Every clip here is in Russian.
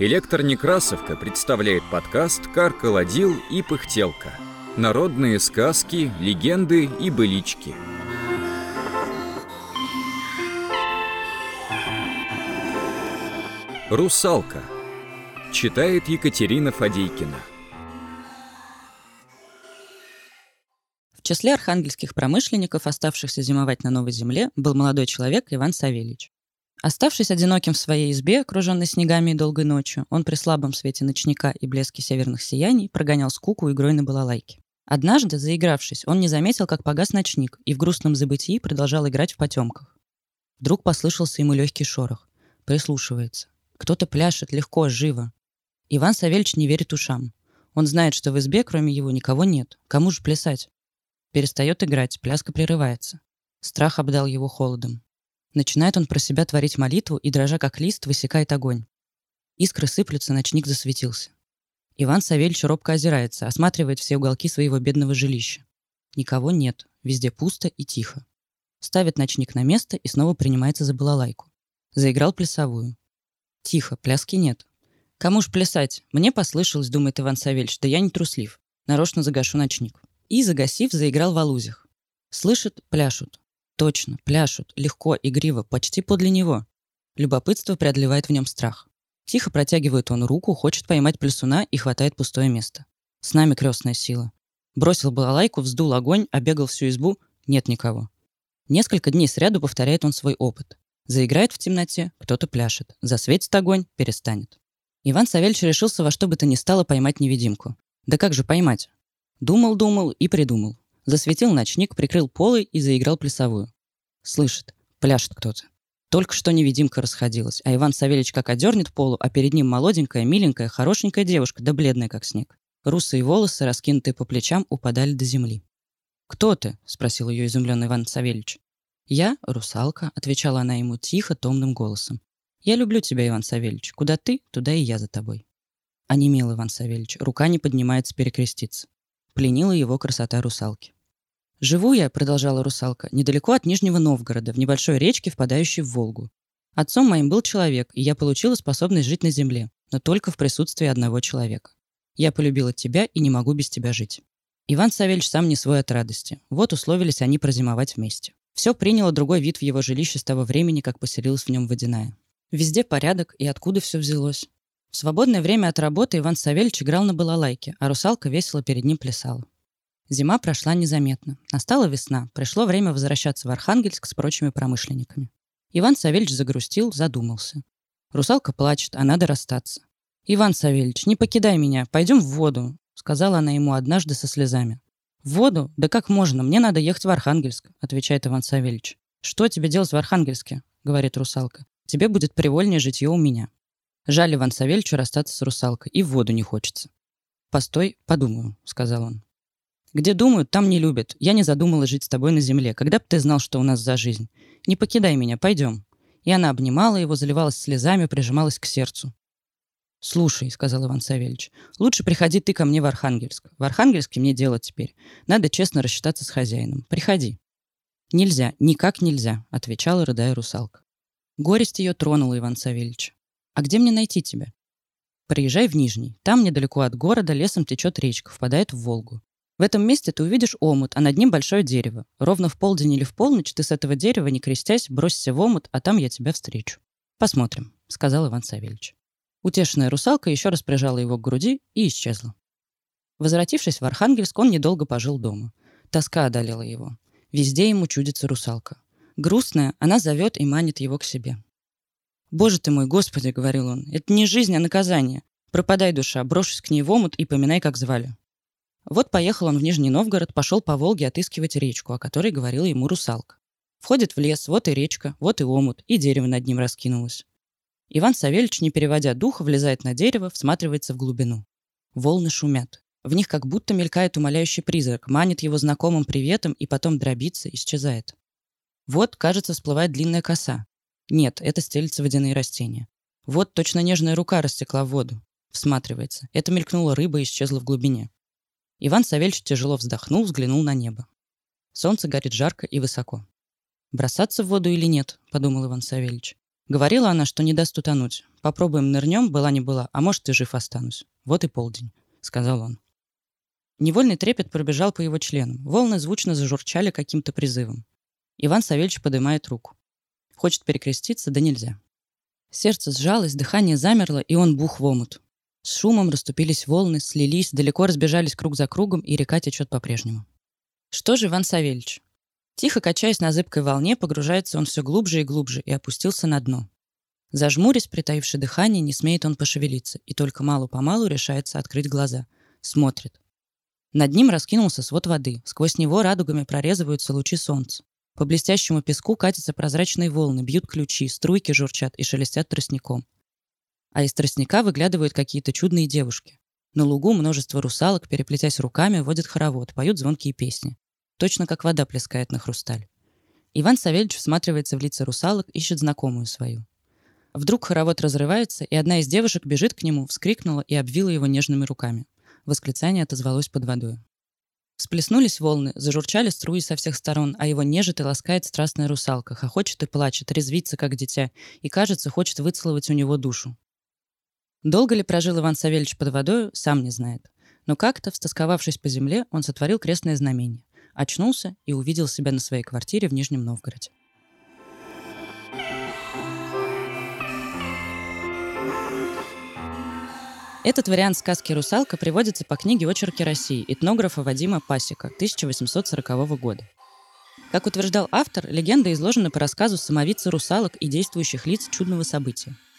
Электронекрасовка представляет подкаст «Каркаладил и пыхтелка». Народные сказки, легенды и былички. «Русалка» Читает Екатерина Фадейкина. В числе архангельских промышленников, оставшихся зимовать на Новой Земле, был молодой человек Иван Савельич. Оставшись одиноким в своей избе, окруженной снегами и долгой ночью, он при слабом свете ночника и блеске северных сияний прогонял скуку игрой на балалайке. Однажды, заигравшись, он не заметил, как погас ночник, и в грустном забытии продолжал играть в потемках. Вдруг послышался ему легкий шорох. Прислушивается. Кто-то пляшет легко, живо. Иван Савельич не верит ушам. Он знает, что в избе, кроме его, никого нет. Кому же плясать? Перестает играть, пляска прерывается. Страх обдал его холодом. Начинает он про себя творить молитву и, дрожа как лист, высекает огонь. Искры сыплются, ночник засветился. Иван Савельич робко озирается, осматривает все уголки своего бедного жилища. Никого нет, везде пусто и тихо. Ставит ночник на место и снова принимается за балалайку. Заиграл плясовую. Тихо, пляски нет. Кому ж плясать? Мне послышалось, думает Иван Савельич, да я не труслив. Нарочно загашу ночник. И, загасив, заиграл в алузях. Слышит, пляшут. Точно, пляшут, легко, игриво, почти подле него. Любопытство преодолевает в нем страх. Тихо протягивает он руку, хочет поймать плесуна и хватает пустое место. С нами крестная сила. Бросил балалайку, вздул огонь, обегал всю избу. Нет никого. Несколько дней сряду повторяет он свой опыт. Заиграет в темноте, кто-то пляшет. Засветит огонь, перестанет. Иван Савельевич решился во что бы то ни стало поймать невидимку. Да как же поймать? Думал-думал и придумал. Засветил ночник, прикрыл полы и заиграл плясовую. Слышит, пляшет кто-то. Только что невидимка расходилась, а Иван Савельич как одернет полу, а перед ним молоденькая, миленькая, хорошенькая девушка, да бледная, как снег. Русые волосы, раскинутые по плечам, упадали до земли. «Кто ты?» — спросил ее изумленный Иван Савельич. «Я — русалка», — отвечала она ему тихо, томным голосом. «Я люблю тебя, Иван Савельич. Куда ты, туда и я за тобой». Онемел Иван Савельич. Рука не поднимается перекреститься. Пленила его красота русалки. «Живу я», — продолжала русалка, — «недалеко от Нижнего Новгорода, в небольшой речке, впадающей в Волгу. Отцом моим был человек, и я получила способность жить на земле, но только в присутствии одного человека. Я полюбила тебя и не могу без тебя жить». Иван Савельич сам не свой от радости. Вот условились они прозимовать вместе. Все приняло другой вид в его жилище с того времени, как поселилась в нем водяная. Везде порядок, и откуда все взялось. В свободное время от работы Иван Савельич играл на балалайке, а русалка весело перед ним плясала. Зима прошла незаметно. Настала весна. Пришло время возвращаться в Архангельск с прочими промышленниками. Иван Савельич загрустил, задумался. Русалка плачет, а надо расстаться. «Иван Савельич, не покидай меня, пойдем в воду», — сказала она ему однажды со слезами. «В воду? Да как можно? Мне надо ехать в Архангельск», — отвечает Иван Савельич. «Что тебе делать в Архангельске?» — говорит русалка. «Тебе будет привольнее житье у меня». Жаль Иван Савельичу расстаться с русалкой, и в воду не хочется. «Постой, подумаю», — сказал он. Где думают, там не любят. Я не задумала жить с тобой на земле. Когда бы ты знал, что у нас за жизнь? Не покидай меня, пойдем». И она обнимала его, заливалась слезами, прижималась к сердцу. «Слушай», — сказал Иван Савельевич, — «лучше приходи ты ко мне в Архангельск. В Архангельске мне дело теперь. Надо честно рассчитаться с хозяином. Приходи». «Нельзя, никак нельзя», — отвечала, рыдая русалка. Горесть ее тронула Иван Савельевич. «А где мне найти тебя?» «Приезжай в Нижний. Там, недалеко от города, лесом течет речка, впадает в Волгу. В этом месте ты увидишь омут, а над ним большое дерево. Ровно в полдень или в полночь ты с этого дерева, не крестясь, бросься в омут, а там я тебя встречу. Посмотрим, сказал Иван Савельевич. Утешенная русалка еще раз прижала его к груди и исчезла. Возвратившись в Архангельск, он недолго пожил дома. Тоска одолела его. Везде ему чудится русалка. Грустная, она зовет и манит его к себе. «Боже ты мой, Господи!» — говорил он. «Это не жизнь, а наказание. Пропадай, душа, брошусь к ней в омут и поминай, как звали. Вот поехал он в Нижний Новгород, пошел по Волге отыскивать речку, о которой говорила ему русалка. Входит в лес, вот и речка, вот и омут, и дерево над ним раскинулось. Иван Савельич, не переводя духа, влезает на дерево, всматривается в глубину. Волны шумят. В них как будто мелькает умоляющий призрак, манит его знакомым приветом и потом дробится, исчезает. Вот, кажется, всплывает длинная коса. Нет, это стелится водяные растения. Вот точно нежная рука растекла в воду. Всматривается. Это мелькнула рыба и исчезла в глубине. Иван Савельевич тяжело вздохнул, взглянул на небо. Солнце горит жарко и высоко. «Бросаться в воду или нет?» – подумал Иван Савельевич. Говорила она, что не даст утонуть. Попробуем нырнем, была не была, а может и жив останусь. Вот и полдень, сказал он. Невольный трепет пробежал по его членам. Волны звучно зажурчали каким-то призывом. Иван Савельевич поднимает руку. Хочет перекреститься, да нельзя. Сердце сжалось, дыхание замерло, и он бух в омут. С шумом расступились волны, слились, далеко разбежались круг за кругом, и река течет по-прежнему. Что же Иван Савельевич? Тихо качаясь на зыбкой волне, погружается он все глубже и глубже и опустился на дно. Зажмурясь, притаивши дыхание, не смеет он пошевелиться, и только малу-помалу решается открыть глаза. Смотрит. Над ним раскинулся свод воды. Сквозь него радугами прорезываются лучи солнца. По блестящему песку катятся прозрачные волны, бьют ключи, струйки журчат и шелестят тростником. А из тростника выглядывают какие-то чудные девушки. На лугу множество русалок, переплетясь руками, водят хоровод, поют звонкие песни. Точно как вода плескает на хрусталь. Иван Савельевич всматривается в лица русалок, ищет знакомую свою. Вдруг хоровод разрывается, и одна из девушек бежит к нему, вскрикнула и обвила его нежными руками. Восклицание отозвалось под водой. Всплеснулись волны, зажурчали струи со всех сторон, а его нежит и ласкает страстная русалка, хохочет и плачет, резвится, как дитя, и, кажется, хочет выцеловать у него душу. Долго ли прожил Иван Савельевич под водой, сам не знает. Но как-то, встосковавшись по земле, он сотворил крестное знамение очнулся и увидел себя на своей квартире в Нижнем Новгороде. Этот вариант сказки «Русалка» приводится по книге «Очерки России» этнографа Вадима Пасека 1840 года. Как утверждал автор, легенда изложена по рассказу самовицы русалок и действующих лиц чудного события –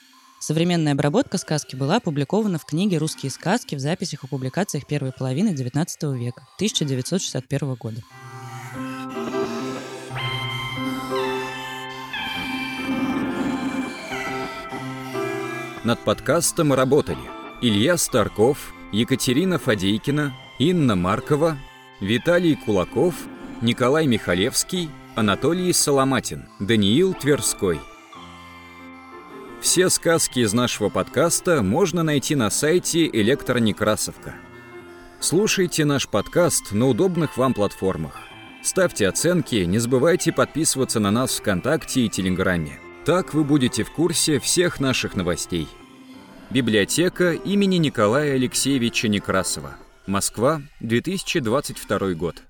Современная обработка сказки была опубликована в книге «Русские сказки» в записях и публикациях первой половины XIX века, 1961 года. Над подкастом работали Илья Старков, Екатерина Фадейкина, Инна Маркова, Виталий Кулаков, Николай Михалевский, Анатолий Соломатин, Даниил Тверской – все сказки из нашего подкаста можно найти на сайте Электронекрасовка. Слушайте наш подкаст на удобных вам платформах. Ставьте оценки, не забывайте подписываться на нас ВКонтакте и Телеграме. Так вы будете в курсе всех наших новостей. Библиотека имени Николая Алексеевича Некрасова. Москва, 2022 год.